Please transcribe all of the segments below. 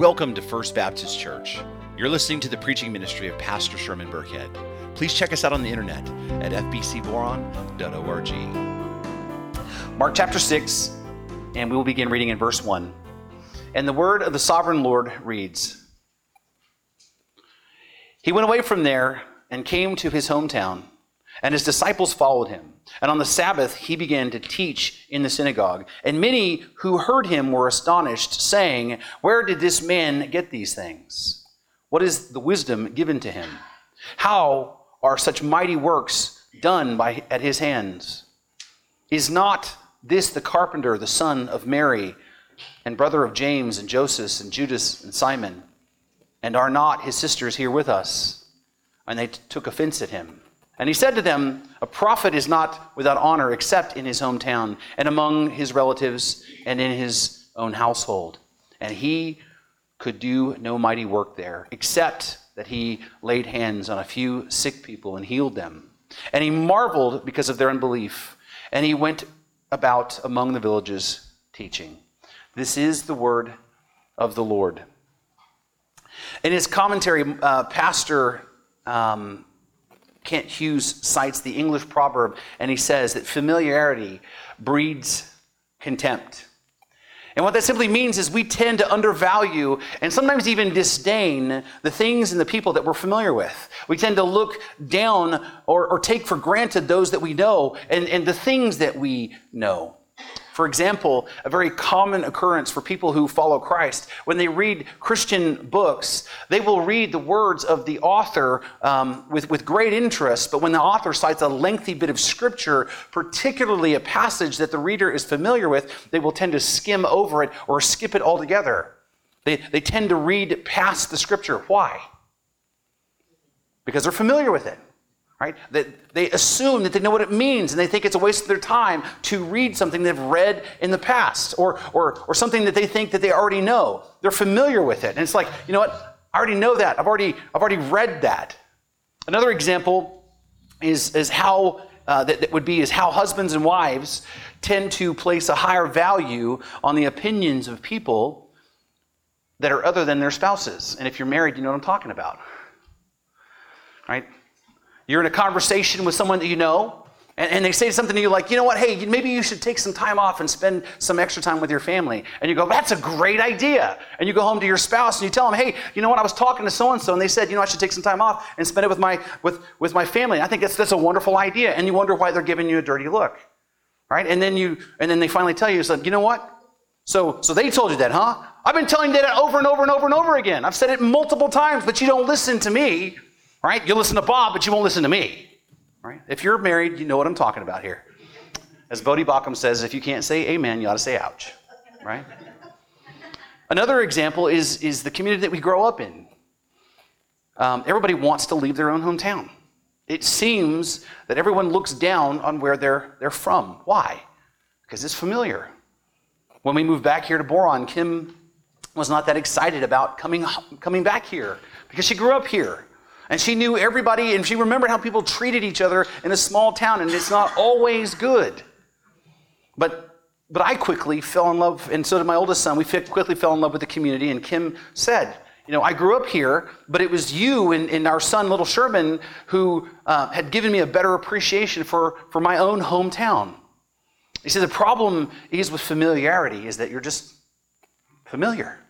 Welcome to First Baptist Church. You're listening to the preaching ministry of Pastor Sherman Burkhead. Please check us out on the internet at fbcboron.org. Mark chapter 6, and we will begin reading in verse 1. And the word of the sovereign Lord reads He went away from there and came to his hometown, and his disciples followed him. And on the Sabbath he began to teach in the synagogue. And many who heard him were astonished, saying, Where did this man get these things? What is the wisdom given to him? How are such mighty works done by, at his hands? Is not this the carpenter, the son of Mary, and brother of James and Joseph and Judas and Simon? And are not his sisters here with us? And they t- took offense at him. And he said to them, A prophet is not without honor except in his hometown and among his relatives and in his own household. And he could do no mighty work there, except that he laid hands on a few sick people and healed them. And he marveled because of their unbelief. And he went about among the villages teaching. This is the word of the Lord. In his commentary, uh, Pastor um, Kent Hughes cites the English proverb and he says that familiarity breeds contempt. And what that simply means is we tend to undervalue and sometimes even disdain the things and the people that we're familiar with. We tend to look down or, or take for granted those that we know and, and the things that we know. For example, a very common occurrence for people who follow Christ, when they read Christian books, they will read the words of the author um, with, with great interest, but when the author cites a lengthy bit of scripture, particularly a passage that the reader is familiar with, they will tend to skim over it or skip it altogether. They, they tend to read past the scripture. Why? Because they're familiar with it right? That they assume that they know what it means and they think it's a waste of their time to read something they've read in the past or, or, or something that they think that they already know. They're familiar with it. And it's like, you know what? I already know that. I've already, I've already read that. Another example is, is how uh, that, that would be is how husbands and wives tend to place a higher value on the opinions of people that are other than their spouses. And if you're married, you know what I'm talking about. Right? You're in a conversation with someone that you know, and, and, they say something to you like, you know what, hey, maybe you should take some time off and spend some extra time with your family. And you go, that's a great idea. And you go home to your spouse and you tell them, hey, you know what, I was talking to so and so, and they said, you know, I should take some time off and spend it with my, with, with my family. I think that's, that's a wonderful idea. And you wonder why they're giving you a dirty look. Right? And then you, and then they finally tell you, so, you know what? So, so they told you that, huh? I've been telling you that over and over and over and over again. I've said it multiple times, but you don't listen to me. Right? You listen to Bob, but you won't listen to me. Right? If you're married, you know what I'm talking about here. As Voddie Baucham says, if you can't say amen, you ought to say ouch. Right? Another example is, is the community that we grow up in. Um, everybody wants to leave their own hometown. It seems that everyone looks down on where they're, they're from. Why? Because it's familiar. When we moved back here to Boron, Kim was not that excited about coming, coming back here because she grew up here. And she knew everybody, and she remembered how people treated each other in a small town, and it's not always good. But, but I quickly fell in love, and so did my oldest son. We quickly fell in love with the community, and Kim said, you know, I grew up here, but it was you and, and our son, little Sherman, who uh, had given me a better appreciation for, for my own hometown. You see, the problem is with familiarity is that you're just familiar.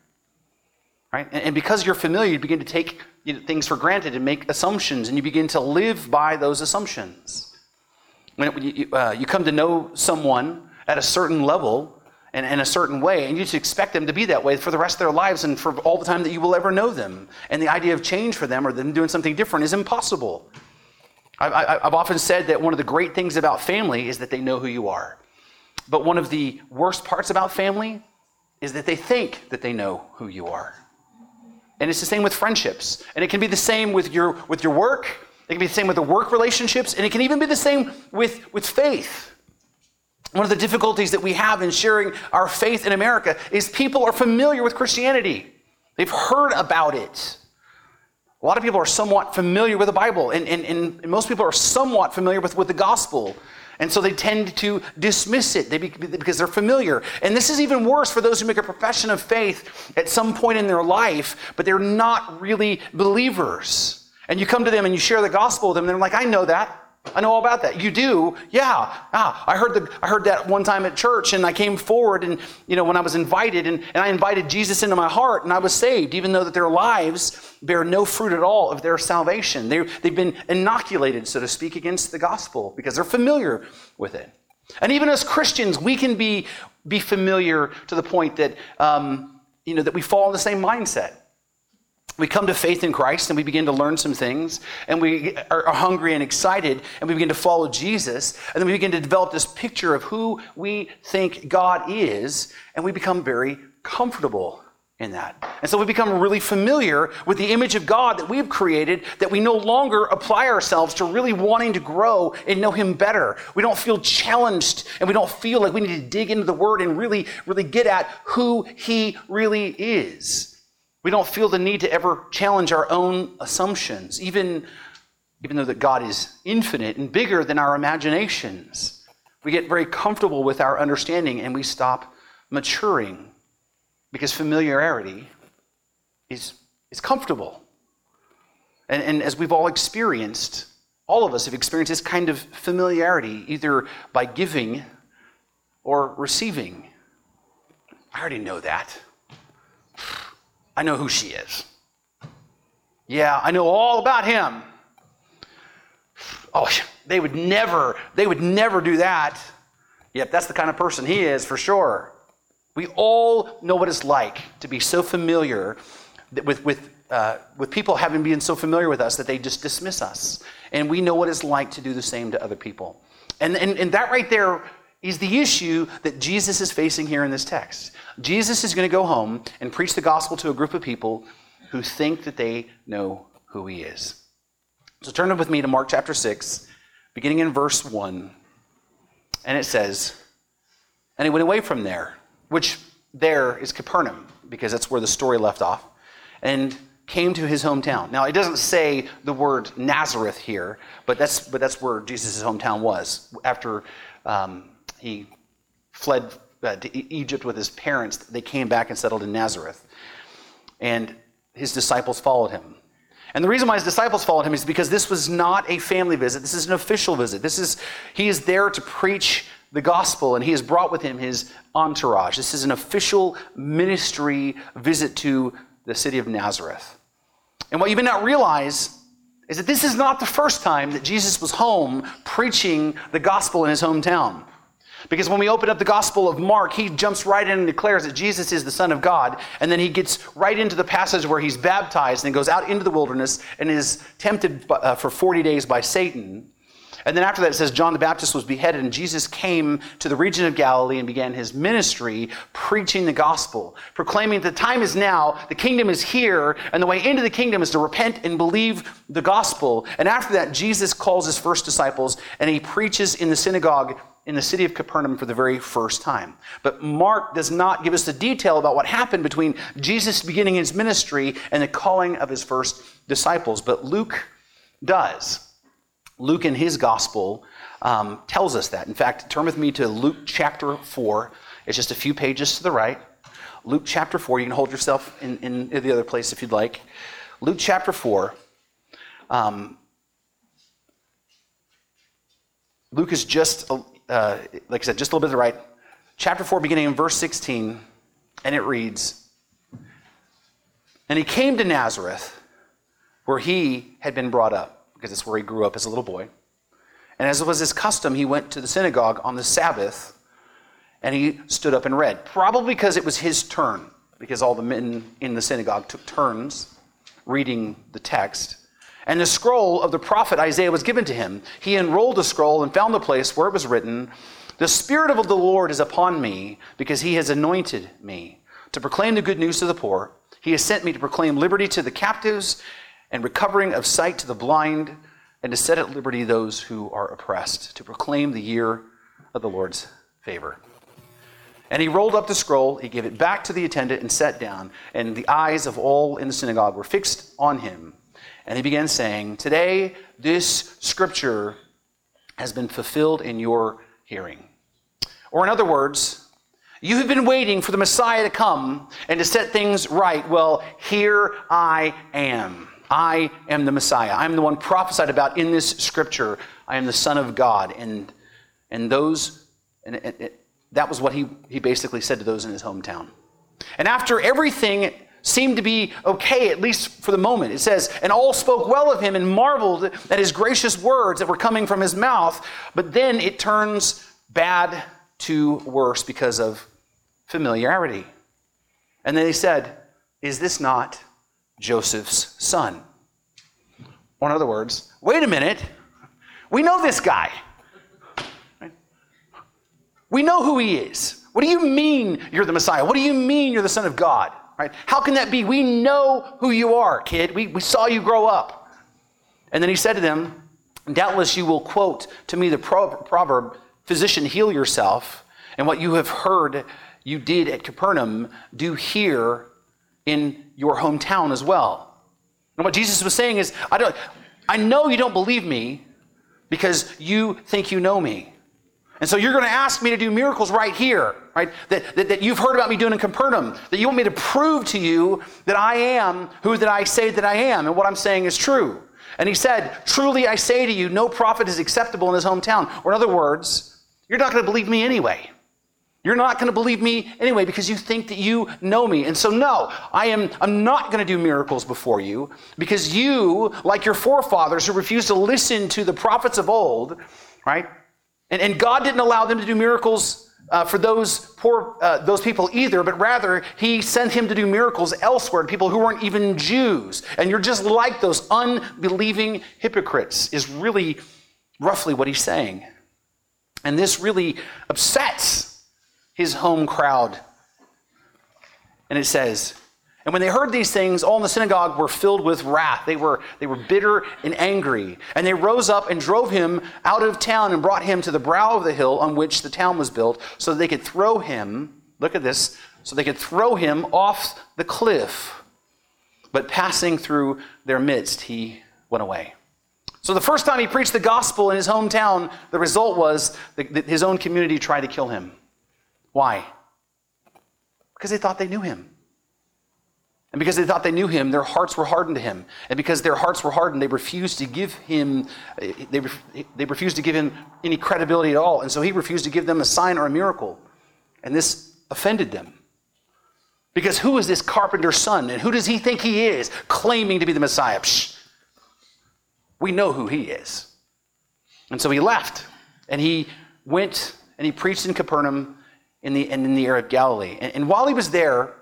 Right? And, and because you're familiar, you begin to take you know, things for granted and make assumptions, and you begin to live by those assumptions. When you, uh, you come to know someone at a certain level and in a certain way, and you just expect them to be that way for the rest of their lives and for all the time that you will ever know them. And the idea of change for them or them doing something different is impossible. I, have often said that one of the great things about family is that they know who you are. But one of the worst parts about family is that they think that they know who you are. And it's the same with friendships. And it can be the same with your, with your work. It can be the same with the work relationships. And it can even be the same with, with faith. One of the difficulties that we have in sharing our faith in America is people are familiar with Christianity. They've heard about it. A lot of people are somewhat familiar with the Bible, and, and, and most people are somewhat familiar with, with the gospel. And so they tend to dismiss it because they're familiar. And this is even worse for those who make a profession of faith at some point in their life, but they're not really believers. And you come to them and you share the gospel with them, and they're like, I know that. I know all about that. You do? Yeah. Ah, I heard the I heard that one time at church and I came forward and you know when I was invited and, and I invited Jesus into my heart and I was saved, even though that their lives bear no fruit at all of their salvation. They, they've been inoculated, so to speak, against the gospel because they're familiar with it. And even as Christians, we can be, be familiar to the point that um, you know that we fall in the same mindset we come to faith in Christ and we begin to learn some things and we are hungry and excited and we begin to follow Jesus and then we begin to develop this picture of who we think God is and we become very comfortable in that. And so we become really familiar with the image of God that we've created that we no longer apply ourselves to really wanting to grow and know him better. We don't feel challenged and we don't feel like we need to dig into the word and really really get at who he really is. We don't feel the need to ever challenge our own assumptions, even, even though that God is infinite and bigger than our imaginations. We get very comfortable with our understanding and we stop maturing because familiarity is, is comfortable. And, and as we've all experienced, all of us have experienced this kind of familiarity, either by giving or receiving. I already know that. I know who she is. Yeah, I know all about him. Oh, they would never, they would never do that. Yep, that's the kind of person he is for sure. We all know what it's like to be so familiar with, with, uh, with people having been so familiar with us that they just dismiss us. And we know what it's like to do the same to other people. And, and, and that right there is the issue that Jesus is facing here in this text. Jesus is going to go home and preach the gospel to a group of people who think that they know who he is. So turn with me to Mark chapter 6, beginning in verse 1. And it says, And he went away from there, which there is Capernaum, because that's where the story left off, and came to his hometown. Now, it doesn't say the word Nazareth here, but that's, but that's where Jesus' hometown was after um, he fled uh, to Egypt with his parents, they came back and settled in Nazareth. And his disciples followed him. And the reason why his disciples followed him is because this was not a family visit. This is an official visit. This is he is there to preach the gospel and he has brought with him his entourage. This is an official ministry visit to the city of Nazareth. And what you may not realize is that this is not the first time that Jesus was home preaching the gospel in his hometown. Because when we open up the Gospel of Mark, he jumps right in and declares that Jesus is the Son of God. And then he gets right into the passage where he's baptized and goes out into the wilderness and is tempted uh, for 40 days by Satan. And then after that, it says John the Baptist was beheaded, and Jesus came to the region of Galilee and began his ministry, preaching the gospel, proclaiming that the time is now, the kingdom is here, and the way into the kingdom is to repent and believe the gospel. And after that, Jesus calls his first disciples, and he preaches in the synagogue in the city of Capernaum for the very first time. But Mark does not give us the detail about what happened between Jesus beginning his ministry and the calling of his first disciples. But Luke does. Luke, in his gospel, um, tells us that. In fact, turn with me to Luke chapter 4. It's just a few pages to the right. Luke chapter 4. You can hold yourself in, in the other place if you'd like. Luke chapter 4. Um, Luke is just uh, like I said, just a little bit to the right. Chapter 4, beginning in verse 16, and it reads And he came to Nazareth, where he had been brought up, because it's where he grew up as a little boy. And as it was his custom, he went to the synagogue on the Sabbath and he stood up and read. Probably because it was his turn, because all the men in the synagogue took turns reading the text. And the scroll of the prophet Isaiah was given to him. He unrolled the scroll and found the place where it was written, The Spirit of the Lord is upon me, because he has anointed me to proclaim the good news to the poor. He has sent me to proclaim liberty to the captives and recovering of sight to the blind, and to set at liberty those who are oppressed, to proclaim the year of the Lord's favor. And he rolled up the scroll, he gave it back to the attendant, and sat down. And the eyes of all in the synagogue were fixed on him. And he began saying, Today, this scripture has been fulfilled in your hearing. Or, in other words, you have been waiting for the Messiah to come and to set things right. Well, here I am. I am the Messiah. I'm the one prophesied about in this scripture. I am the Son of God. And, and those, and it, it, that was what he, he basically said to those in his hometown. And after everything seemed to be okay, at least for the moment, it says, and all spoke well of him and marveled at his gracious words that were coming from his mouth. But then it turns bad to worse because of familiarity. And then they said, Is this not Joseph's son? Or, in other words, wait a minute, we know this guy. We know who he is. What do you mean you're the Messiah? What do you mean you're the Son of God? Right? How can that be? We know who you are, kid. We, we saw you grow up. And then he said to them, Doubtless you will quote to me the proverb, Physician, heal yourself, and what you have heard you did at Capernaum, do here in your hometown as well. And what Jesus was saying is, I, don't, I know you don't believe me because you think you know me. And so you're going to ask me to do miracles right here, right? That, that, that, you've heard about me doing in Capernaum. That you want me to prove to you that I am who that I say that I am and what I'm saying is true. And he said, Truly I say to you, no prophet is acceptable in his hometown. Or in other words, you're not going to believe me anyway. You're not going to believe me anyway because you think that you know me. And so, no, I am I'm not going to do miracles before you because you, like your forefathers who refused to listen to the prophets of old, right? And, and God didn't allow them to do miracles uh, for those poor uh, those people either, but rather He sent him to do miracles elsewhere people who weren't even Jews. And you're just like those unbelieving hypocrites. Is really roughly what He's saying. And this really upsets his home crowd. And it says, and when they heard these things, all in the synagogue were filled with wrath. They were, they were bitter and angry. And they rose up and drove him out of town and brought him to the brow of the hill on which the town was built, so that they could throw him, look at this, so they could throw him off the cliff. But passing through their midst, he went away. So the first time he preached the gospel in his hometown, the result was that his own community tried to kill him. Why? Because they thought they knew him. And because they thought they knew him, their hearts were hardened to him. And because their hearts were hardened, they refused to give him, they, they refused to give him any credibility at all. And so he refused to give them a sign or a miracle. And this offended them. Because who is this carpenter's son? And who does he think he is, claiming to be the Messiah? Psh, we know who he is. And so he left. And he went and he preached in Capernaum in the, in the area of Galilee. And, and while he was there,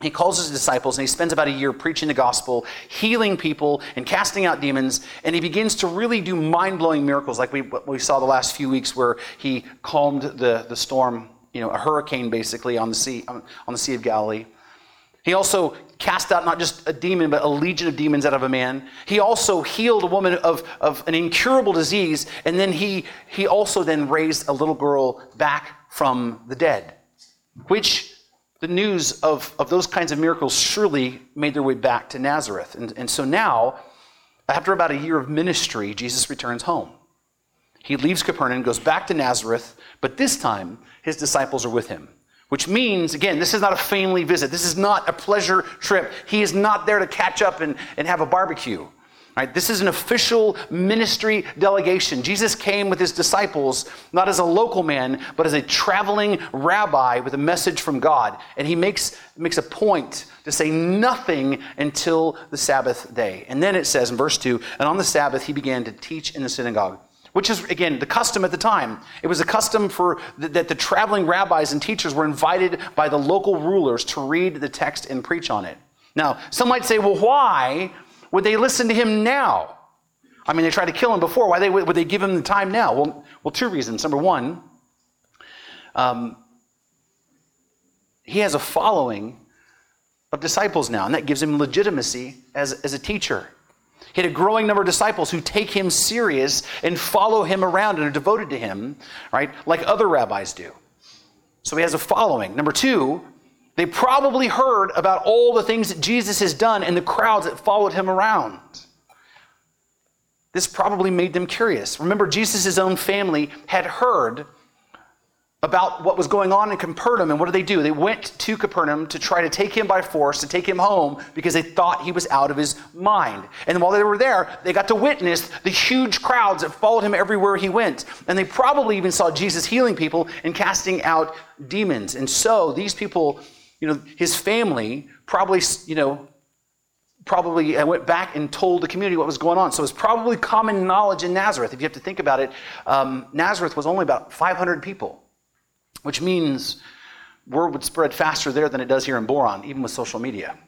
he calls his disciples and he spends about a year preaching the gospel, healing people, and casting out demons. And he begins to really do mind blowing miracles, like we, we saw the last few weeks, where he calmed the, the storm, you know, a hurricane basically on the sea, on the Sea of Galilee. He also cast out not just a demon, but a legion of demons out of a man. He also healed a woman of, of an incurable disease, and then he, he also then raised a little girl back from the dead, which the news of, of those kinds of miracles surely made their way back to Nazareth. And, and so now, after about a year of ministry, Jesus returns home. He leaves Capernaum, goes back to Nazareth, but this time his disciples are with him. Which means, again, this is not a family visit. This is not a pleasure trip. He is not there to catch up and, and have a barbecue. Right? This is an official ministry delegation. Jesus came with his disciples not as a local man, but as a traveling rabbi with a message from God. And he makes, makes a point to say nothing until the Sabbath day. And then it says in verse 2 And on the Sabbath he began to teach in the synagogue. Which is, again, the custom at the time. It was a custom for that the traveling rabbis and teachers were invited by the local rulers to read the text and preach on it. Now, some might say, well, why would they listen to him now? I mean, they tried to kill him before. Why they, would they give him the time now? Well, well two reasons. Number one, um, he has a following of disciples now, and that gives him legitimacy as, as a teacher. He had a growing number of disciples who take him serious and follow him around and are devoted to him, right, like other rabbis do. So he has a following. Number two, they probably heard about all the things that Jesus has done and the crowds that followed him around. this probably made them curious. Remember, Jesus' own family had heard about what was going on in Capernaum, and what did they do? They went to Capernaum to try to take him by force, to take him home, because they thought he was out of his mind. And while they were there, they got to witness the huge crowds that followed him everywhere he went. And they probably even saw Jesus healing people and casting out demons. And so these people, you know, his family probably, you know, probably uh, went back and told the community what was going on. So it's probably common knowledge in Nazareth. If you have to think about it, um, Nazareth was only about 500 people which means word would spread faster there than it does here in Boron, even with social media.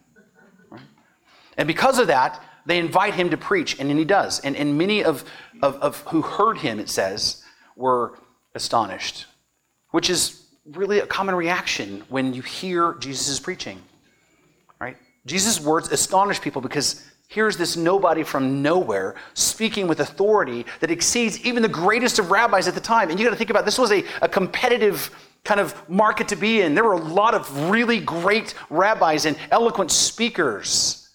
And because of that, they invite him to preach, and then he does. And, and many of, of, of who heard him, it says, were astonished, which is really a common reaction when you hear Jesus' preaching. Right? Jesus' words astonish people because here's this nobody from nowhere speaking with authority that exceeds even the greatest of rabbis at the time. And you got to think about this was a, a competitive kind of market to be in. There were a lot of really great rabbis and eloquent speakers.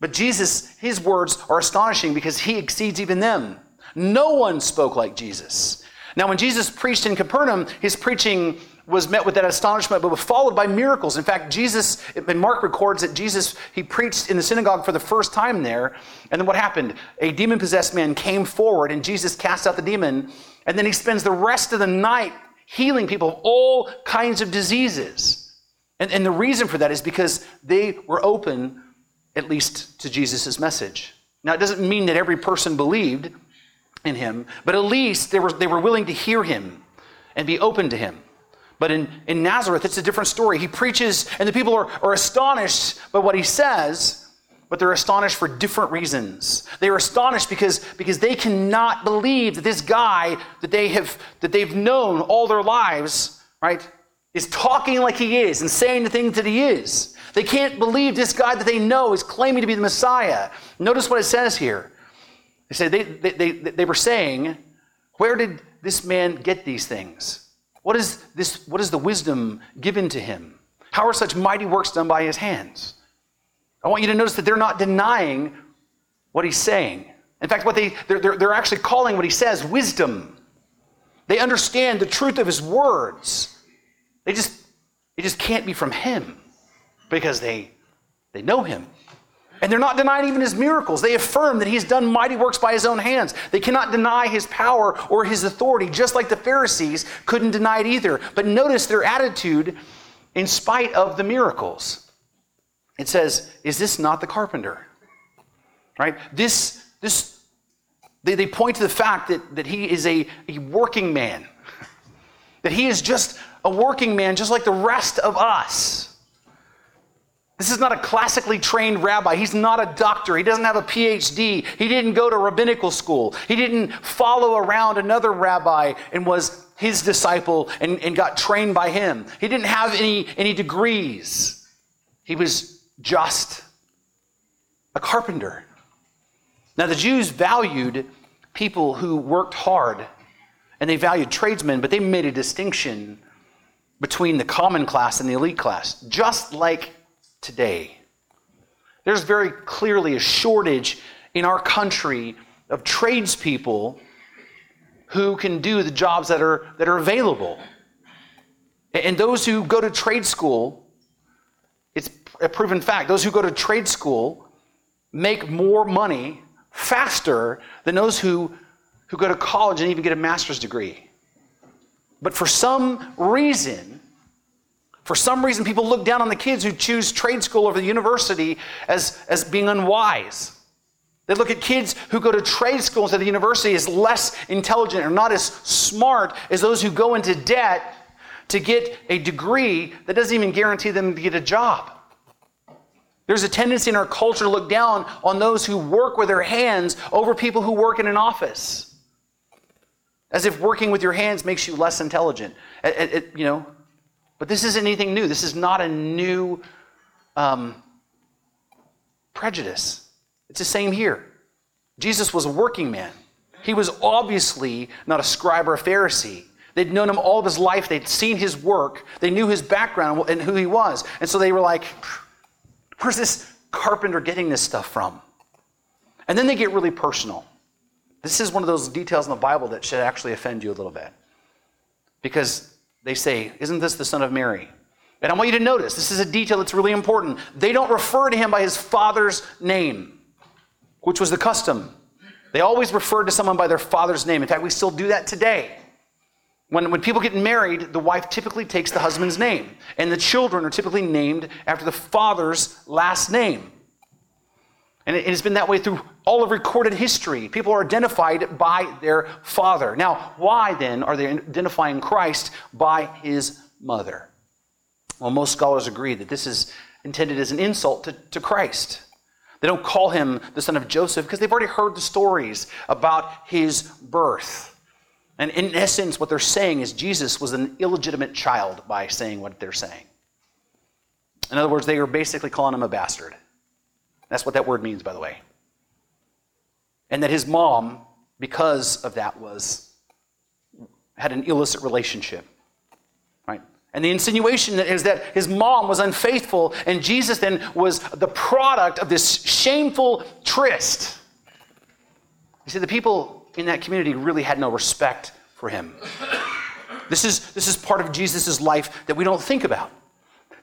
But Jesus, his words are astonishing because he exceeds even them. No one spoke like Jesus. Now, when Jesus preached in Capernaum, his preaching was met with that astonishment, but was followed by miracles. In fact, Jesus, and Mark records that Jesus, he preached in the synagogue for the first time there. And then what happened? A demon possessed man came forward, and Jesus cast out the demon. And then he spends the rest of the night healing people of all kinds of diseases. And, and the reason for that is because they were open, at least, to Jesus' message. Now, it doesn't mean that every person believed in him, but at least they were, they were willing to hear him and be open to him. But in, in Nazareth, it's a different story. He preaches, and the people are, are astonished by what he says, but they're astonished for different reasons. They are astonished because, because they cannot believe that this guy that they have that they've known all their lives, right, is talking like he is and saying the things that he is. They can't believe this guy that they know is claiming to be the Messiah. Notice what it says here. They say they, they, they, they were saying, Where did this man get these things? What is, this, what is the wisdom given to him? How are such mighty works done by his hands? I want you to notice that they're not denying what he's saying. In fact, what they, they're, they're, they're actually calling what he says wisdom. They understand the truth of his words. They just, it just can't be from him because they, they know him. And they're not denying even his miracles. They affirm that he's done mighty works by his own hands. They cannot deny his power or his authority, just like the Pharisees couldn't deny it either. But notice their attitude in spite of the miracles. It says, Is this not the carpenter? Right? This, this, they, they point to the fact that, that he is a, a working man, that he is just a working man, just like the rest of us. This is not a classically trained rabbi. He's not a doctor. He doesn't have a PhD. He didn't go to rabbinical school. He didn't follow around another rabbi and was his disciple and, and got trained by him. He didn't have any, any degrees. He was just a carpenter. Now, the Jews valued people who worked hard and they valued tradesmen, but they made a distinction between the common class and the elite class, just like today. There's very clearly a shortage in our country of tradespeople who can do the jobs that are, that are available. And those who go to trade school, it's a proven fact, those who go to trade school make more money faster than those who, who go to college and even get a master's degree. But for some reason, for some reason, people look down on the kids who choose trade school over the university as, as being unwise. They look at kids who go to trade school instead the university as less intelligent or not as smart as those who go into debt to get a degree that doesn't even guarantee them to get a job. There's a tendency in our culture to look down on those who work with their hands over people who work in an office. As if working with your hands makes you less intelligent. It, it, you know, but this isn't anything new. This is not a new um, prejudice. It's the same here. Jesus was a working man. He was obviously not a scribe or a Pharisee. They'd known him all of his life. They'd seen his work. They knew his background and who he was. And so they were like, where's this carpenter getting this stuff from? And then they get really personal. this is one of those details in the Bible that should actually offend you a little bit. Because they say, Isn't this the son of Mary? And I want you to notice this is a detail that's really important. They don't refer to him by his father's name, which was the custom. They always referred to someone by their father's name. In fact, we still do that today. When, when people get married, the wife typically takes the husband's name, and the children are typically named after the father's last name. And it has been that way through all of recorded history. People are identified by their father. Now, why then are they identifying Christ by his mother? Well, most scholars agree that this is intended as an insult to, to Christ. They don't call him the son of Joseph because they've already heard the stories about his birth. And in essence, what they're saying is Jesus was an illegitimate child by saying what they're saying. In other words, they are basically calling him a bastard. That's what that word means, by the way. And that his mom, because of that, was had an illicit relationship. Right? And the insinuation is that his mom was unfaithful, and Jesus then was the product of this shameful tryst. You see, the people in that community really had no respect for him. This is, this is part of Jesus' life that we don't think about.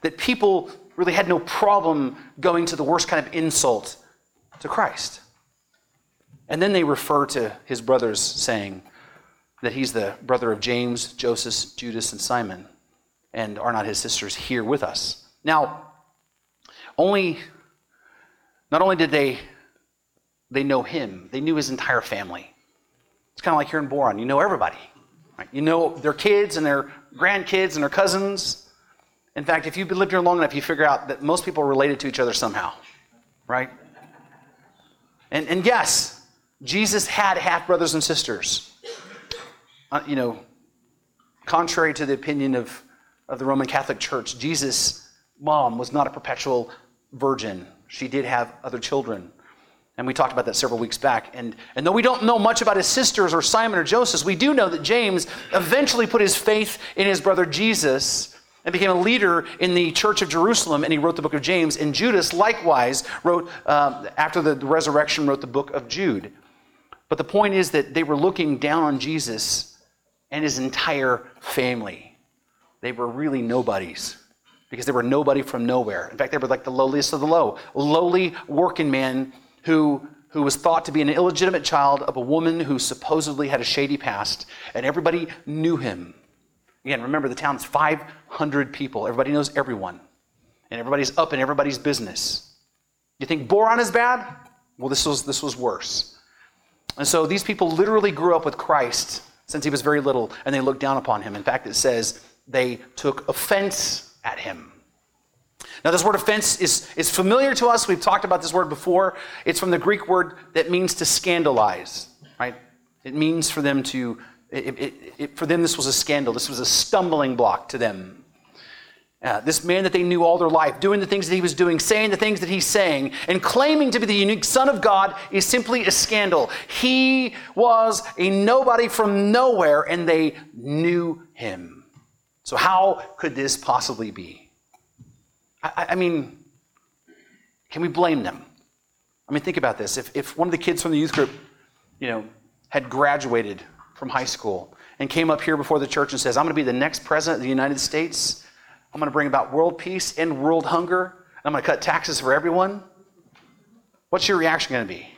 That people really had no problem going to the worst kind of insult to Christ. And then they refer to his brothers saying that he's the brother of James, Joseph, Judas, and Simon, and are not his sisters here with us. Now, only not only did they they know him, they knew his entire family. It's kind of like here in Boron, you know everybody. Right? You know their kids and their grandkids and their cousins. In fact, if you've lived here long enough, you figure out that most people are related to each other somehow, right? And, and yes, Jesus had half brothers and sisters. Uh, you know, contrary to the opinion of, of the Roman Catholic Church, Jesus' mom was not a perpetual virgin. She did have other children. And we talked about that several weeks back. And, and though we don't know much about his sisters or Simon or Joseph, we do know that James eventually put his faith in his brother Jesus and became a leader in the church of Jerusalem, and he wrote the book of James. And Judas likewise wrote, uh, after the resurrection, wrote the book of Jude. But the point is that they were looking down on Jesus and his entire family. They were really nobodies because they were nobody from nowhere. In fact, they were like the lowliest of the low, lowly working man who, who was thought to be an illegitimate child of a woman who supposedly had a shady past, and everybody knew him. Again, remember the town's 500 people. Everybody knows everyone. And everybody's up in everybody's business. You think Boron is bad? Well, this was, this was worse. And so these people literally grew up with Christ since he was very little, and they looked down upon him. In fact, it says they took offense at him. Now, this word offense is, is familiar to us. We've talked about this word before. It's from the Greek word that means to scandalize, right? It means for them to it, it, it, for them, this was a scandal. This was a stumbling block to them. Uh, this man that they knew all their life, doing the things that he was doing, saying the things that he's saying, and claiming to be the unique Son of God is simply a scandal. He was a nobody from nowhere, and they knew him. So, how could this possibly be? I, I mean, can we blame them? I mean, think about this. If, if one of the kids from the youth group, you know, had graduated from high school and came up here before the church and says, I'm going to be the next president of the United States. I'm going to bring about world peace and world hunger. I'm going to cut taxes for everyone. What's your reaction going to be?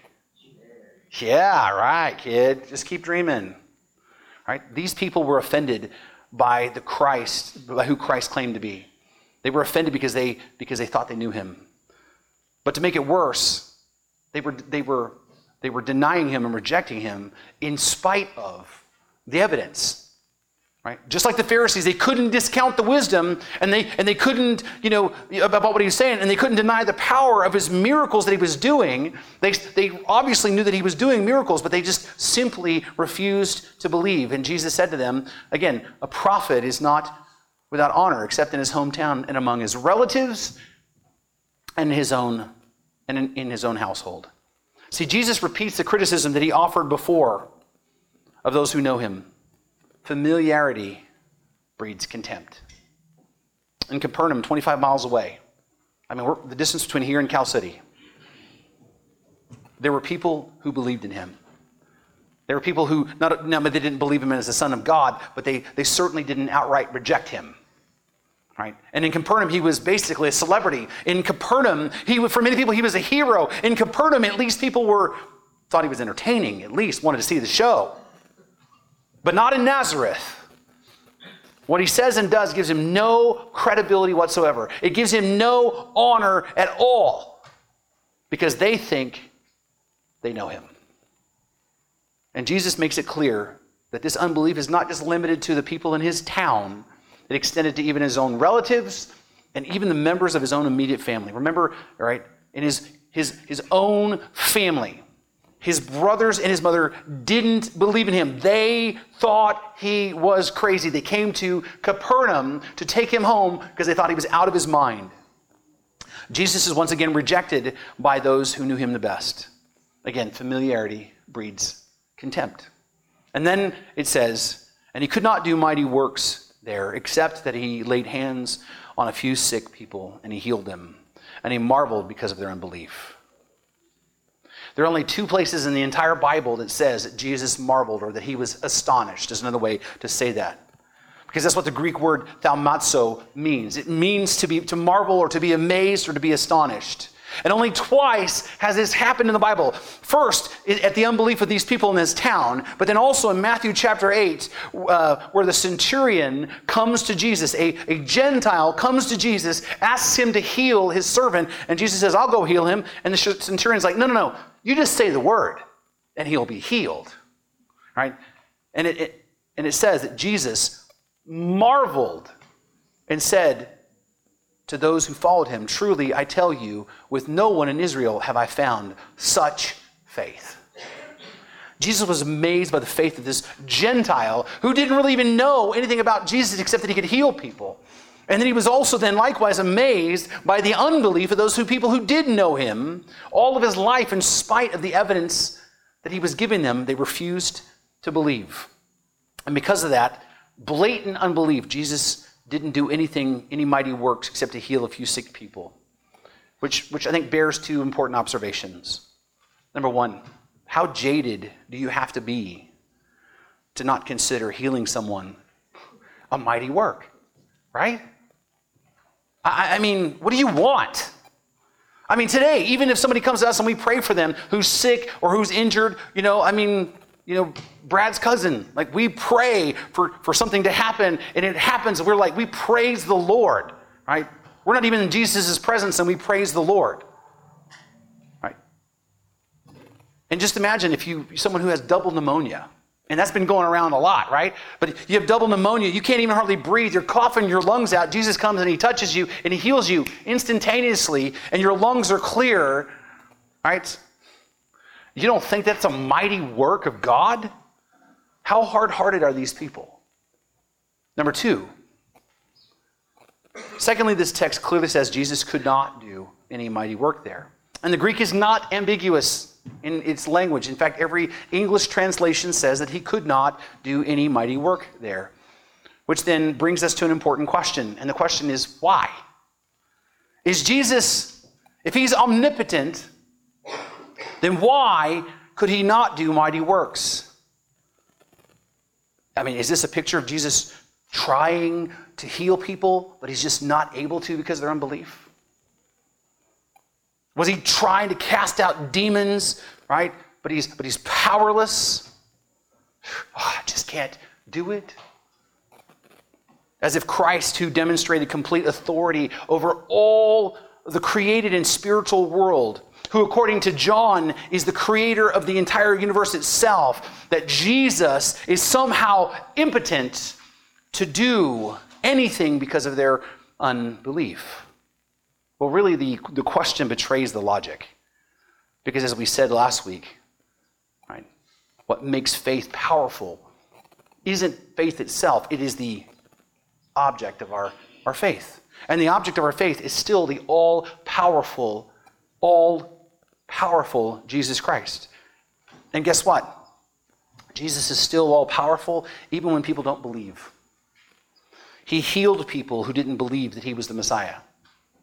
Yeah, right, kid. Just keep dreaming. Right? These people were offended by the Christ, by who Christ claimed to be. They were offended because they because they thought they knew him. But to make it worse, they were they were they were denying him and rejecting him in spite of the evidence. Right? Just like the Pharisees, they couldn't discount the wisdom and they, and they couldn't, you know, about what he was saying, and they couldn't deny the power of his miracles that he was doing. They, they obviously knew that he was doing miracles, but they just simply refused to believe. And Jesus said to them, again, a prophet is not without honor except in his hometown and among his relatives and his own and in, in his own household. See, Jesus repeats the criticism that he offered before of those who know him. Familiarity breeds contempt. In Capernaum, 25 miles away, I mean, the distance between here and Cal City, there were people who believed in him. There were people who, not, no, but they didn't believe him as the Son of God, but they, they certainly didn't outright reject him. Right? And in Capernaum, he was basically a celebrity. In Capernaum, he, for many people, he was a hero. In Capernaum, at least people were, thought he was entertaining, at least wanted to see the show. But not in Nazareth. What he says and does gives him no credibility whatsoever. It gives him no honor at all because they think they know him. And Jesus makes it clear that this unbelief is not just limited to the people in his town, it extended to even his own relatives and even the members of his own immediate family. Remember, right, in his, his, his own family, his brothers and his mother didn't believe in him. They thought he was crazy. They came to Capernaum to take him home because they thought he was out of his mind. Jesus is once again rejected by those who knew him the best. Again, familiarity breeds contempt. And then it says, and he could not do mighty works there, except that he laid hands on a few sick people and he healed them. And he marveled because of their unbelief. There are only two places in the entire Bible that says that Jesus marveled or that he was astonished. Is another way to say that. Because that's what the Greek word thaumazo means. It means to be to marvel or to be amazed or to be astonished. And only twice has this happened in the Bible. First, at the unbelief of these people in this town, but then also in Matthew chapter 8, uh, where the centurion comes to Jesus, a, a Gentile comes to Jesus, asks him to heal his servant, and Jesus says, I'll go heal him. And the centurion's like, no, no, no, you just say the word, and he'll be healed. Right? And it, it and it says that Jesus marveled and said, to those who followed him, Truly, I tell you, with no one in Israel have I found such faith. Jesus was amazed by the faith of this Gentile who didn't really even know anything about Jesus except that he could heal people. And then he was also then likewise amazed by the unbelief of those who people who did know him all of his life in spite of the evidence that he was giving them they refused to believe. And because of that blatant unbelief Jesus didn't do anything, any mighty works except to heal a few sick people, which, which I think bears two important observations. Number one, how jaded do you have to be to not consider healing someone a mighty work, right? I, I mean, what do you want? I mean, today, even if somebody comes to us and we pray for them who's sick or who's injured, you know, I mean, you know, Brad's cousin. Like we pray for, for something to happen and it happens. And we're like, we praise the Lord, right? We're not even in Jesus' presence and we praise the Lord. Right? And just imagine if you someone who has double pneumonia, and that's been going around a lot, right? But you have double pneumonia, you can't even hardly breathe, you're coughing your lungs out. Jesus comes and he touches you and he heals you instantaneously, and your lungs are clear, right? You don't think that's a mighty work of God? How hard hearted are these people? Number two, secondly, this text clearly says Jesus could not do any mighty work there. And the Greek is not ambiguous in its language. In fact, every English translation says that he could not do any mighty work there. Which then brings us to an important question. And the question is why? Is Jesus, if he's omnipotent, then why could he not do mighty works? I mean, is this a picture of Jesus trying to heal people, but he's just not able to because of their unbelief? Was he trying to cast out demons, right? But he's but he's powerless. Oh, I just can't do it. As if Christ, who demonstrated complete authority over all the created and spiritual world, who, according to John, is the creator of the entire universe itself, that Jesus is somehow impotent to do anything because of their unbelief. Well, really, the, the question betrays the logic. Because as we said last week, right, what makes faith powerful isn't faith itself, it is the object of our, our faith. And the object of our faith is still the all powerful, all powerful Jesus Christ. And guess what? Jesus is still all powerful even when people don't believe. He healed people who didn't believe that he was the Messiah.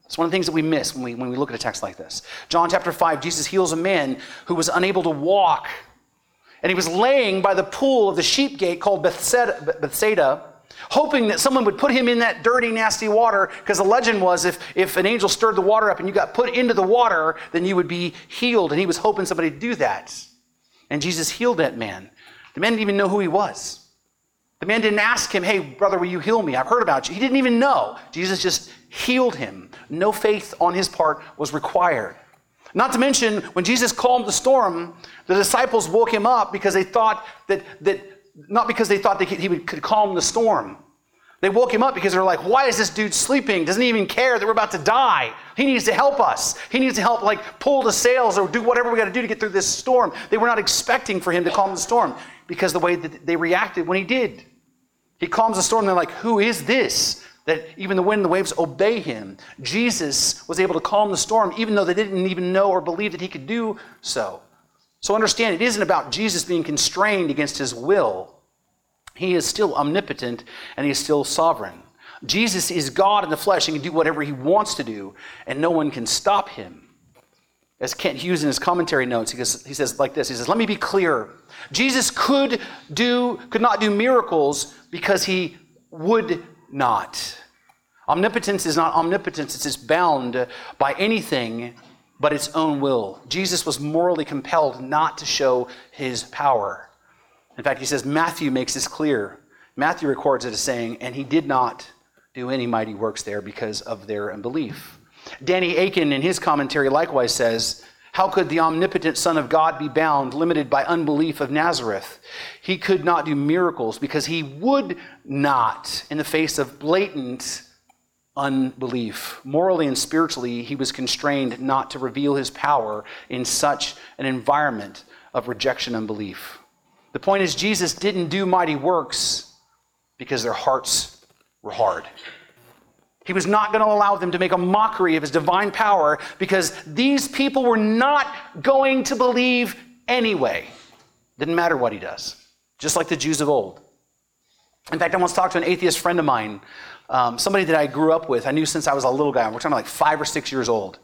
It's one of the things that we miss when we, when we look at a text like this. John chapter 5, Jesus heals a man who was unable to walk. and he was laying by the pool of the sheep gate called Bethsaida, hoping that someone would put him in that dirty, nasty water, because the legend was if, if an angel stirred the water up and you got put into the water, then you would be healed. And he was hoping somebody would do that. And Jesus healed that man. The man didn't even know who he was. The man didn't ask him, Hey, brother, will you heal me? I've heard about you. He didn't even know. Jesus just healed him. No faith on his part was required. Not to mention, when Jesus calmed the storm, the disciples woke him up because they thought that, that not because they thought they could, he would, could calm the storm. They woke him up because they were like, why is this dude sleeping? Doesn't even care that we're about to die? He needs to help us. He needs to help, like, pull the sails or do whatever we got to do to get through this storm. They were not expecting for him to calm the storm because the way that they reacted when he did. He calms the storm, they're like, who is this? That even the wind and the waves obey him. Jesus was able to calm the storm, even though they didn't even know or believe that he could do so. So understand, it isn't about Jesus being constrained against his will. He is still omnipotent and he is still sovereign. Jesus is God in the flesh and can do whatever he wants to do, and no one can stop him. As Kent Hughes in his commentary notes, he, goes, he says like this: He says, "Let me be clear. Jesus could do, could not do miracles because he would not. Omnipotence is not omnipotence; it's just bound by anything but its own will. Jesus was morally compelled not to show his power. In fact, he says Matthew makes this clear. Matthew records it as saying, and he did not do any mighty works there because of their unbelief. Danny Akin, in his commentary, likewise says, How could the omnipotent Son of God be bound, limited by unbelief of Nazareth? He could not do miracles because he would not, in the face of blatant unbelief. Morally and spiritually, he was constrained not to reveal his power in such an environment of rejection and belief. The point is, Jesus didn't do mighty works because their hearts were hard. He was not going to allow them to make a mockery of his divine power because these people were not going to believe anyway. Didn't matter what he does, just like the Jews of old. In fact, I once talked to an atheist friend of mine um, somebody that I grew up with, I knew since I was a little guy. We're talking like five or six years old.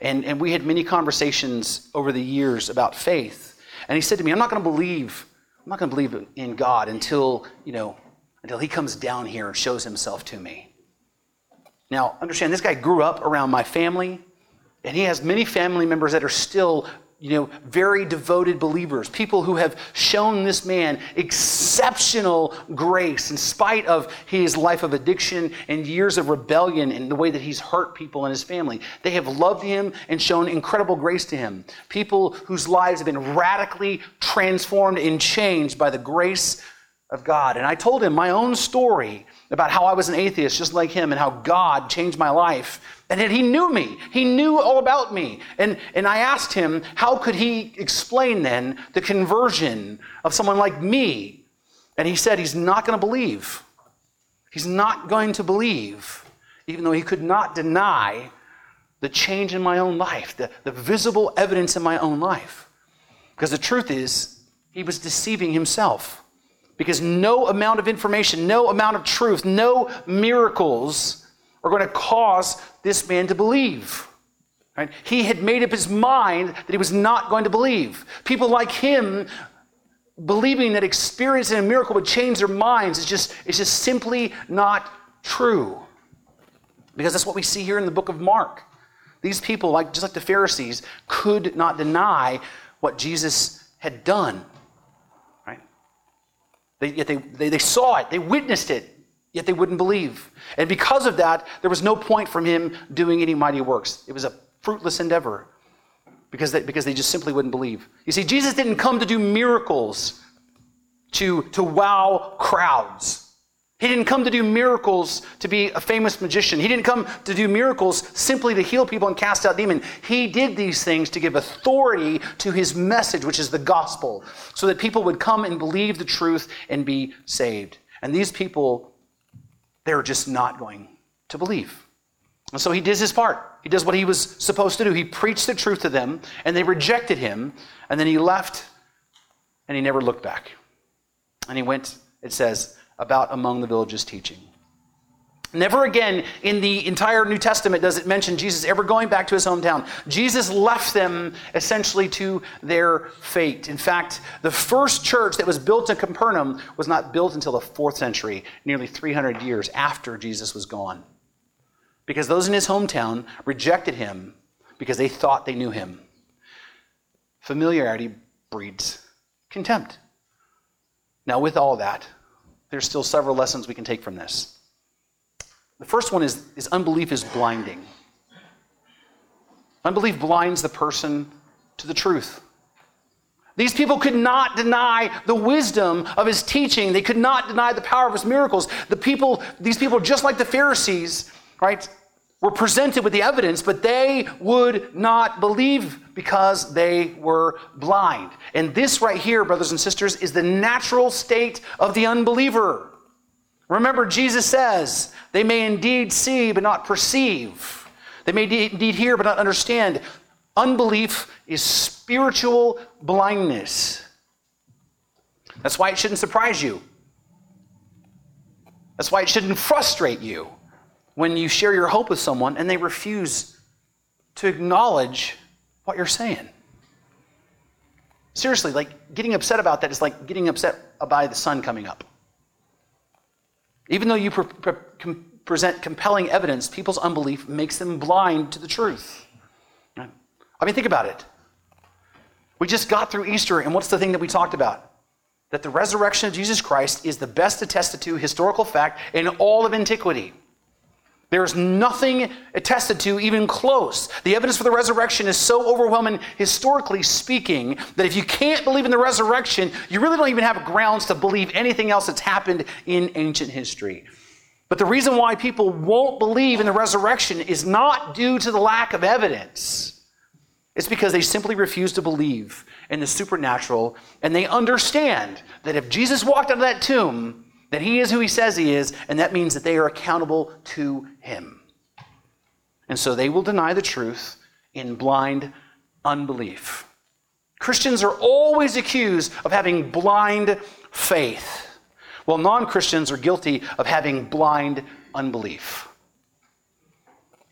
And, and we had many conversations over the years about faith. And he said to me, I'm not going to believe, I'm not going to believe in God until, you know, until he comes down here and shows himself to me. Now, understand, this guy grew up around my family, and he has many family members that are still you know, very devoted believers, people who have shown this man exceptional grace in spite of his life of addiction and years of rebellion and the way that he's hurt people in his family. They have loved him and shown incredible grace to him. People whose lives have been radically transformed and changed by the grace of God. And I told him my own story about how I was an atheist just like him and how God changed my life and he knew me. He knew all about me. And, and I asked him, how could he explain then the conversion of someone like me? And he said he's not going to believe. He's not going to believe, even though he could not deny the change in my own life, the, the visible evidence in my own life. Because the truth is, he was deceiving himself. Because no amount of information, no amount of truth, no miracles are going to cause this man to believe. Right? He had made up his mind that he was not going to believe. People like him believing that experiencing a miracle would change their minds is just, it's just simply not true. Because that's what we see here in the book of Mark. These people, like just like the Pharisees, could not deny what Jesus had done. They, yet they, they, they saw it, they witnessed it, Yet they wouldn't believe. And because of that, there was no point from him doing any mighty works. It was a fruitless endeavor because they, because they just simply wouldn't believe. You see, Jesus didn't come to do miracles to, to wow crowds. He didn't come to do miracles to be a famous magician. He didn't come to do miracles simply to heal people and cast out demons. He did these things to give authority to his message, which is the gospel, so that people would come and believe the truth and be saved. And these people they're just not going to believe. And so he does his part. He does what he was supposed to do. He preached the truth to them, and they rejected him, and then he left, and he never looked back. And he went, it says, about among the villages teaching. Never again in the entire New Testament does it mention Jesus ever going back to his hometown. Jesus left them essentially to their fate. In fact, the first church that was built in Capernaum was not built until the fourth century, nearly 300 years after Jesus was gone. Because those in his hometown rejected him because they thought they knew him. Familiarity breeds contempt. Now, with all that, there's still several lessons we can take from this. The first one is, is unbelief is blinding. Unbelief blinds the person to the truth. These people could not deny the wisdom of his teaching. They could not deny the power of his miracles. The people, these people, just like the Pharisees, right, were presented with the evidence, but they would not believe because they were blind. And this right here, brothers and sisters, is the natural state of the unbeliever. Remember, Jesus says, they may indeed see, but not perceive. They may indeed hear, but not understand. Unbelief is spiritual blindness. That's why it shouldn't surprise you. That's why it shouldn't frustrate you when you share your hope with someone and they refuse to acknowledge what you're saying. Seriously, like getting upset about that is like getting upset by the sun coming up. Even though you pre- pre- com- present compelling evidence, people's unbelief makes them blind to the truth. I mean, think about it. We just got through Easter, and what's the thing that we talked about? That the resurrection of Jesus Christ is the best attested to historical fact in all of antiquity. There's nothing attested to even close. The evidence for the resurrection is so overwhelming, historically speaking, that if you can't believe in the resurrection, you really don't even have grounds to believe anything else that's happened in ancient history. But the reason why people won't believe in the resurrection is not due to the lack of evidence. It's because they simply refuse to believe in the supernatural and they understand that if Jesus walked out of that tomb, that he is who he says he is, and that means that they are accountable to him. And so they will deny the truth in blind unbelief. Christians are always accused of having blind faith, while non Christians are guilty of having blind unbelief,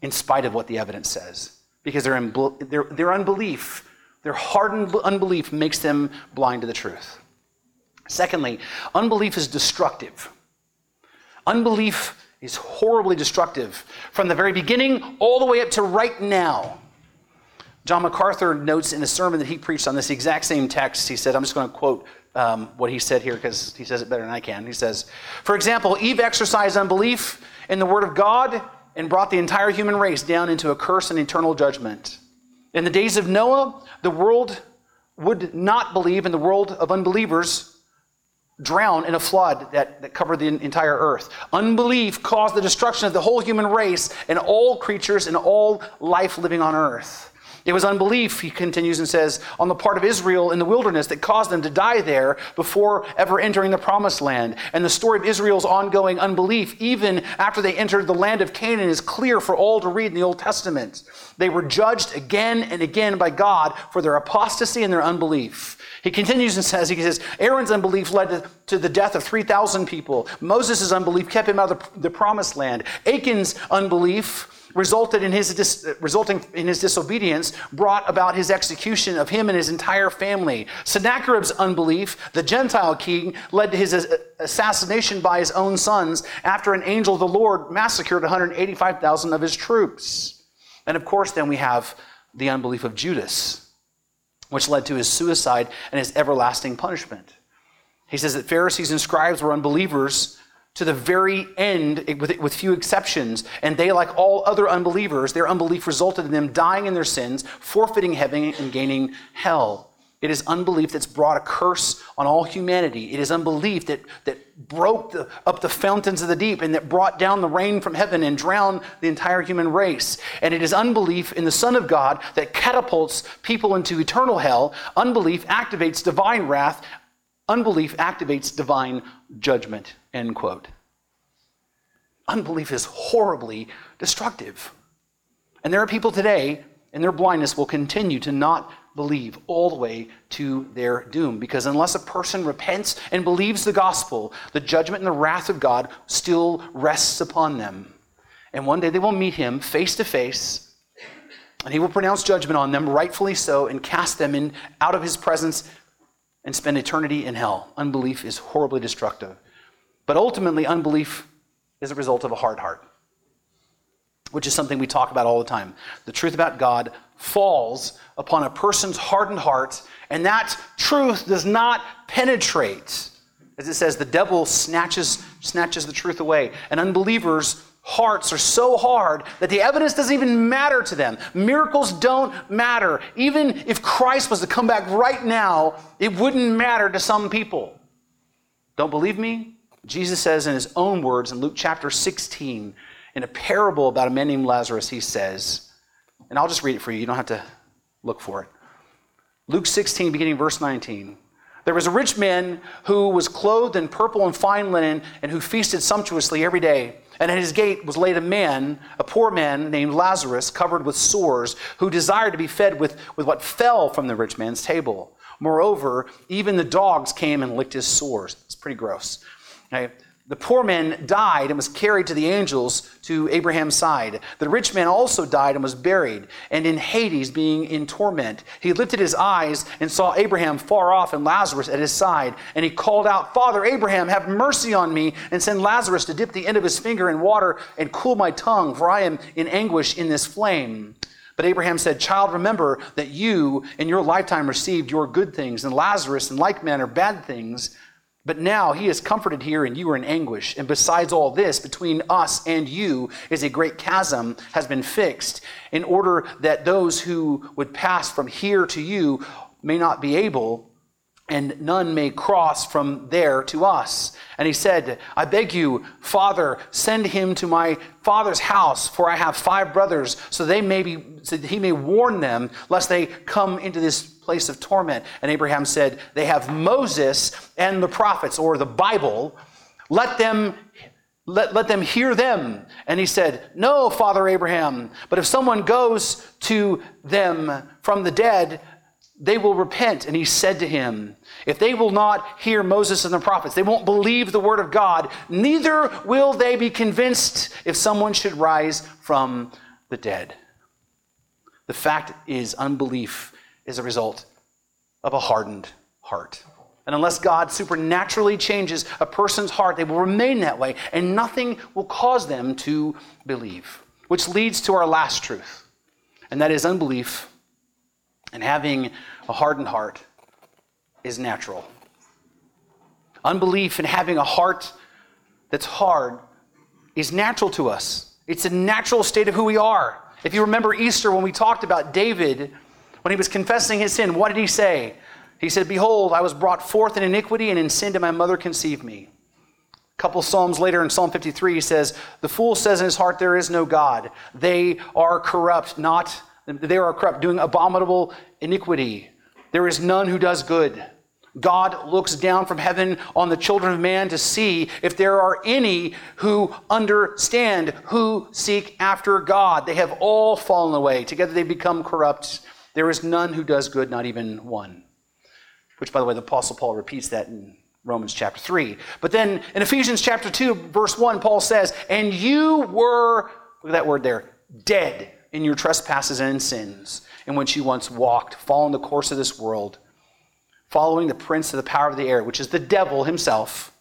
in spite of what the evidence says, because their, their, their unbelief, their hardened unbelief, makes them blind to the truth. Secondly, unbelief is destructive. Unbelief is horribly destructive from the very beginning all the way up to right now. John MacArthur notes in a sermon that he preached on this exact same text. He said, I'm just going to quote um, what he said here because he says it better than I can. He says, For example, Eve exercised unbelief in the Word of God and brought the entire human race down into a curse and eternal judgment. In the days of Noah, the world would not believe in the world of unbelievers drown in a flood that, that covered the entire earth. Unbelief caused the destruction of the whole human race and all creatures and all life living on earth. It was unbelief, he continues and says, on the part of Israel in the wilderness that caused them to die there before ever entering the promised land. And the story of Israel's ongoing unbelief, even after they entered the land of Canaan, is clear for all to read in the Old Testament. They were judged again and again by God for their apostasy and their unbelief. He continues and says, he says, Aaron's unbelief led to, the death of 3,000 people. Moses' unbelief kept him out of the, the promised land. Achan's unbelief resulted in his dis, resulting in his disobedience brought about his execution of him and his entire family. Sennacherib's unbelief, the Gentile king, led to his assassination by his own sons after an angel of the Lord massacred 185,000 of his troops. And of course, then we have the unbelief of Judas which led to his suicide and his everlasting punishment. He says that Pharisees and scribes were unbelievers to the very end, with, with few exceptions. And they, like all other unbelievers, their unbelief resulted in them dying in their sins, forfeiting heaven, and gaining hell. It is unbelief that's brought a curse on all humanity. It is unbelief that, that broke the, up the fountains of the deep and that brought down the rain from heaven and drowned the entire human race. And it is unbelief in the Son of God that catapults people into eternal hell. Unbelief activates divine wrath. Unbelief activates divine judgment. End quote. Unbelief is horribly destructive. And there are people today, and their blindness, will continue to not believe all the way to their doom. Because unless a person repents and believes the gospel, the judgment and the wrath of God still rests upon them. And one day they will meet him face to face, and he will pronounce judgment on them, rightfully so, and cast them in, out of his presence and spend eternity in hell. Unbelief is horribly destructive. But ultimately, unbelief is a result of a hard heart, which is something we talk about all the time. The truth about God falls upon a person's hardened heart, and that truth does not penetrate. As it says, the devil snatches, snatches the truth away. And unbelievers' hearts are so hard that the evidence doesn't even matter to them. Miracles don't matter. Even if Christ was to come back right now, it wouldn't matter to some people. Don't believe me? Jesus says in his own words in Luke chapter 16, in a parable about a man named Lazarus, he says, and I'll just read it for you, you don't have to look for it. Luke 16, beginning verse 19. There was a rich man who was clothed in purple and fine linen and who feasted sumptuously every day. And at his gate was laid a man, a poor man named Lazarus, covered with sores, who desired to be fed with, with what fell from the rich man's table. Moreover, even the dogs came and licked his sores. It's pretty gross. Okay? The poor man died and was carried to the angels to Abraham's side. The rich man also died and was buried, and in Hades, being in torment, he lifted his eyes and saw Abraham far off and Lazarus at his side. And he called out, Father Abraham, have mercy on me, and send Lazarus to dip the end of his finger in water and cool my tongue, for I am in anguish in this flame. But Abraham said, Child, remember that you in your lifetime received your good things, and Lazarus in like manner bad things. But now he is comforted here, and you are in anguish. And besides all this, between us and you is a great chasm has been fixed, in order that those who would pass from here to you may not be able, and none may cross from there to us. And he said, I beg you, Father, send him to my father's house, for I have five brothers, so they may be, so he may warn them, lest they come into this place of torment. And Abraham said, They have Moses and the prophets, or the Bible. Let them let, let them hear them. And he said, No, Father Abraham, but if someone goes to them from the dead, they will repent. And he said to him, If they will not hear Moses and the prophets, they won't believe the word of God, neither will they be convinced if someone should rise from the dead. The fact is, unbelief is a result of a hardened heart. And unless God supernaturally changes a person's heart, they will remain that way, and nothing will cause them to believe. Which leads to our last truth, and that is unbelief and having a hardened heart is natural. Unbelief and having a heart that's hard is natural to us. It's a natural state of who we are. If you remember Easter when we talked about David, when he was confessing his sin, what did he say? He said, Behold, I was brought forth in iniquity, and in sin did my mother conceive me. A couple Psalms later in Psalm 53, he says, The fool says in his heart, There is no God. They are corrupt, not they are corrupt, doing abominable iniquity. There is none who does good. God looks down from heaven on the children of man to see if there are any who understand, who seek after God. They have all fallen away. Together they become corrupt. There is none who does good, not even one. Which, by the way, the Apostle Paul repeats that in Romans chapter 3. But then in Ephesians chapter 2, verse 1, Paul says, And you were, look at that word there, dead in your trespasses and sins, in which you once walked, following the course of this world, following the prince of the power of the air, which is the devil himself,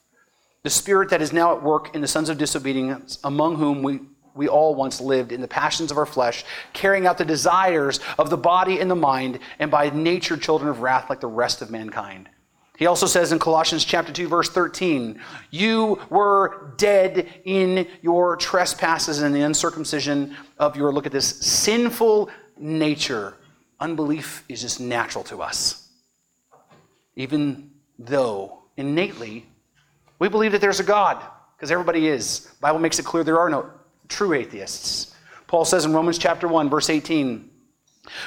the spirit that is now at work in the sons of disobedience, among whom we, we all once lived in the passions of our flesh, carrying out the desires of the body and the mind, and by nature children of wrath like the rest of mankind. He also says in Colossians chapter 2 verse 13, you were dead in your trespasses and the uncircumcision of your look at this sinful nature. Unbelief is just natural to us. Even though innately we believe that there's a God because everybody is. Bible makes it clear there are no true atheists. Paul says in Romans chapter 1 verse 18,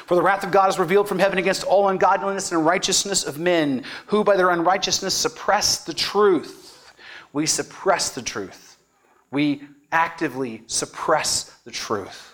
for the wrath of God is revealed from heaven against all ungodliness and unrighteousness of men, who by their unrighteousness suppress the truth. We suppress the truth. We actively suppress the truth.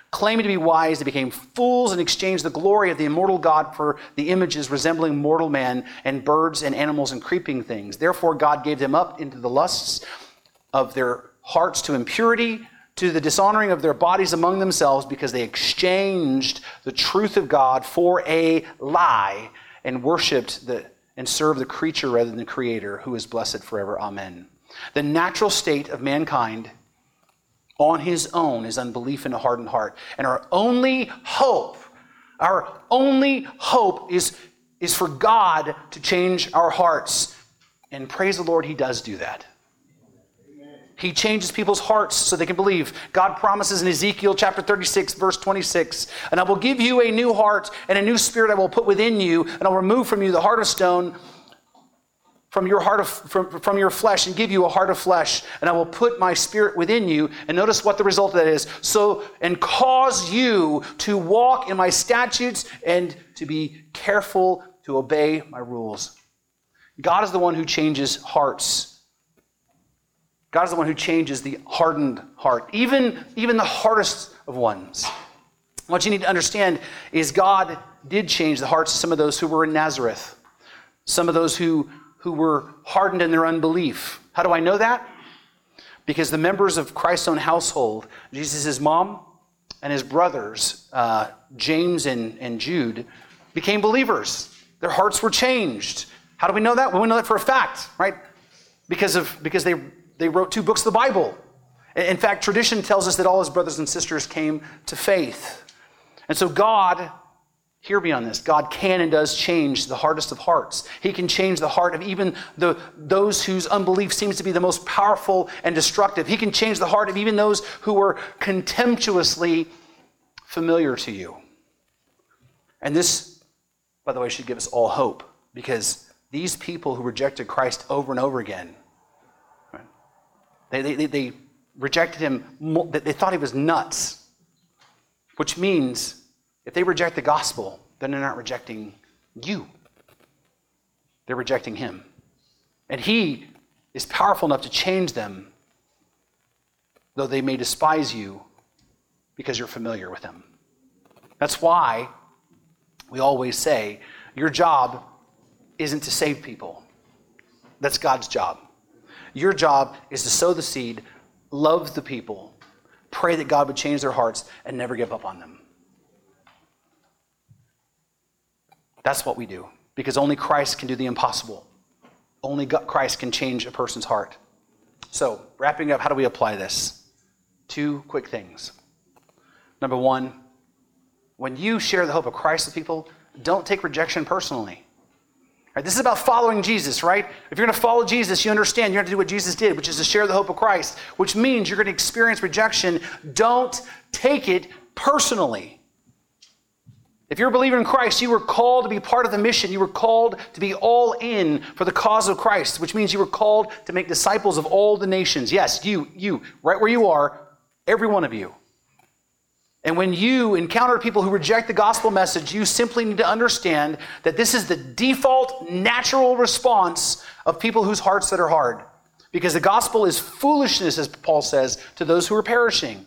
Claiming to be wise, they became fools and exchanged the glory of the immortal God for the images resembling mortal man and birds and animals and creeping things. Therefore, God gave them up into the lusts of their hearts to impurity, to the dishonoring of their bodies among themselves, because they exchanged the truth of God for a lie and worshiped the, and served the creature rather than the Creator, who is blessed forever. Amen. The natural state of mankind on his own is unbelief in a hardened heart. And our only hope, our only hope is, is for God to change our hearts. And praise the Lord, he does do that. He changes people's hearts so they can believe. God promises in Ezekiel chapter 36, verse 26, and I will give you a new heart and a new spirit I will put within you, and I'll remove from you the heart of stone from your heart of from, from your flesh and give you a heart of flesh and i will put my spirit within you. And notice what the result of that is. So and cause you to walk in my statutes and to be careful to obey my rules. God is the one who changes hearts. God is the one who changes the hardened heart even even the hardest of ones. What you need to understand is god did change the hearts of some of those who were in nazareth some of those who who were hardened in their unbelief. How do I know that? Because the members of Christ's own household, Jesus' mom and his brothers, uh, James and, and Jude, became believers. Their hearts were changed. How do we know that? Well, we know that for a fact, right? Because, of, because they, they wrote two books of the Bible. In fact, tradition tells us that all his brothers and sisters came to faith. And so God Hear me on this. God can and does change the hardest of hearts. He can change the heart of even the, those whose unbelief seems to be the most powerful and destructive. He can change the heart of even those who were contemptuously familiar to you. And this, by the way, should give us all hope because these people who rejected Christ over and over again, right, they, they, they rejected him, they thought he was nuts, which means if they reject the gospel, then they're not rejecting you. They're rejecting him. And he is powerful enough to change them, though they may despise you because you're familiar with him. That's why we always say your job isn't to save people, that's God's job. Your job is to sow the seed, love the people, pray that God would change their hearts, and never give up on them. That's what we do because only Christ can do the impossible. Only Christ can change a person's heart. So, wrapping up, how do we apply this? Two quick things. Number one, when you share the hope of Christ with people, don't take rejection personally. Right, this is about following Jesus, right? If you're going to follow Jesus, you understand you have to do what Jesus did, which is to share the hope of Christ, which means you're going to experience rejection. Don't take it personally. If you're a believer in Christ, you were called to be part of the mission. You were called to be all in for the cause of Christ, which means you were called to make disciples of all the nations. Yes, you, you, right where you are, every one of you. And when you encounter people who reject the gospel message, you simply need to understand that this is the default natural response of people whose hearts that are hard. Because the gospel is foolishness, as Paul says, to those who are perishing.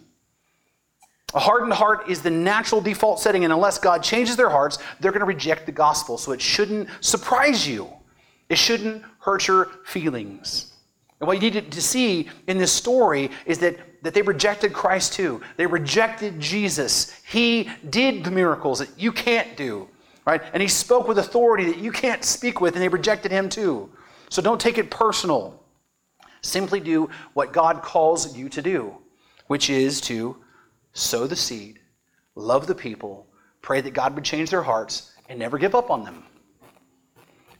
A hardened heart is the natural default setting, and unless God changes their hearts, they're going to reject the gospel. So it shouldn't surprise you. It shouldn't hurt your feelings. And what you need to see in this story is that, that they rejected Christ too. They rejected Jesus. He did the miracles that you can't do, right? And he spoke with authority that you can't speak with, and they rejected him too. So don't take it personal. Simply do what God calls you to do, which is to sow the seed, love the people, pray that God would change their hearts, and never give up on them.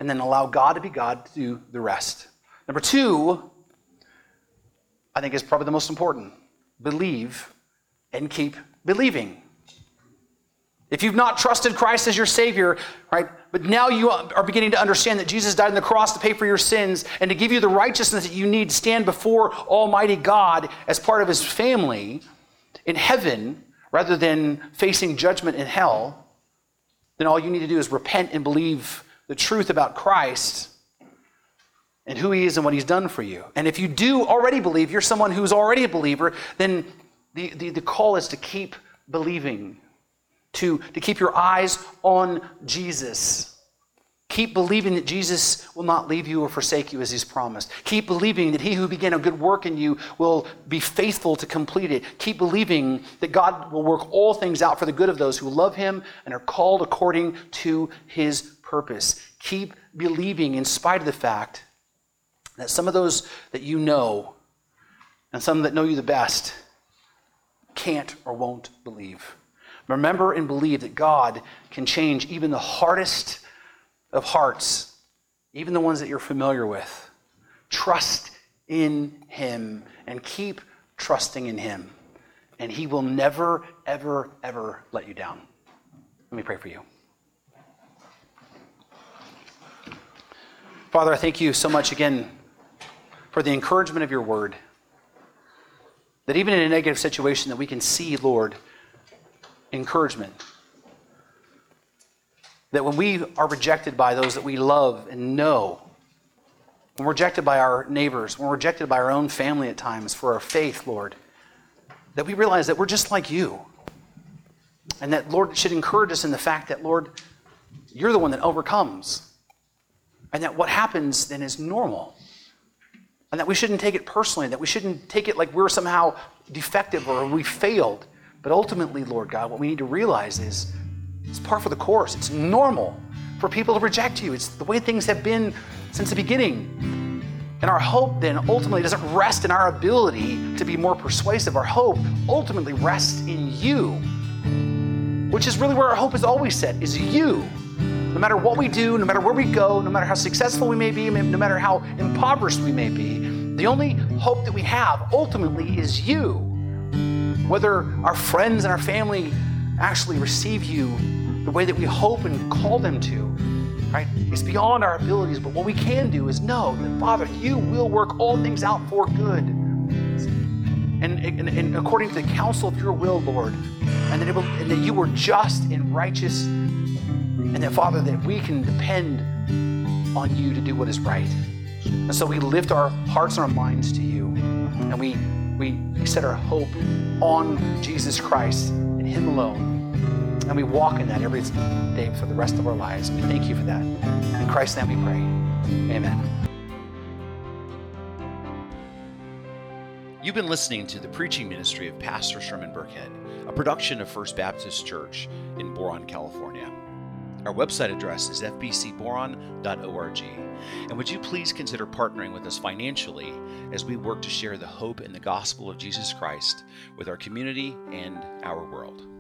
And then allow God to be God to do the rest. Number two, I think is probably the most important believe and keep believing. If you've not trusted Christ as your Savior, right, but now you are beginning to understand that Jesus died on the cross to pay for your sins and to give you the righteousness that you need to stand before Almighty God as part of His family in heaven rather than facing judgment in hell, then all you need to do is repent and believe the truth about Christ and who He is and what He's done for you. And if you do already believe, you're someone who's already a believer, then the, the, the call is to keep believing to, to keep your eyes on Jesus. Keep believing that Jesus will not leave you or forsake you as he's promised. Keep believing that he who began a good work in you will be faithful to complete it. Keep believing that God will work all things out for the good of those who love him and are called according to his purpose. Keep believing in spite of the fact that some of those that you know and some that know you the best can't or won't believe. Remember and believe that God can change even the hardest of hearts, even the ones that you're familiar with. Trust in Him and keep trusting in Him. And He will never, ever, ever let you down. Let me pray for you. Father, I thank you so much again for the encouragement of your word. That even in a negative situation that we can see, Lord, encouragement. That when we are rejected by those that we love and know, when we're rejected by our neighbors, when we're rejected by our own family at times for our faith, Lord, that we realize that we're just like you. And that, Lord, should encourage us in the fact that, Lord, you're the one that overcomes. And that what happens then is normal. And that we shouldn't take it personally, that we shouldn't take it like we're somehow defective or we failed. But ultimately, Lord God, what we need to realize is it's par for the course. It's normal for people to reject you. It's the way things have been since the beginning. And our hope then ultimately doesn't rest in our ability to be more persuasive. Our hope ultimately rests in you, which is really where our hope is always set, is you. No matter what we do, no matter where we go, no matter how successful we may be, no matter how impoverished we may be, the only hope that we have ultimately is you whether our friends and our family actually receive you the way that we hope and call them to, right? It's beyond our abilities, but what we can do is know that, Father, you will work all things out for good. And, and, and according to the counsel of your will, Lord, and that, will, and that you were just and righteous, and that, Father, that we can depend on you to do what is right. And so we lift our hearts and our minds to you, and we we set our hope on Jesus Christ and Him alone. And we walk in that every day for the rest of our lives. We thank you for that. In Christ's name we pray. Amen. You've been listening to the preaching ministry of Pastor Sherman Burkhead, a production of First Baptist Church in Boron, California. Our website address is fbcboron.org. And would you please consider partnering with us financially as we work to share the hope and the gospel of Jesus Christ with our community and our world?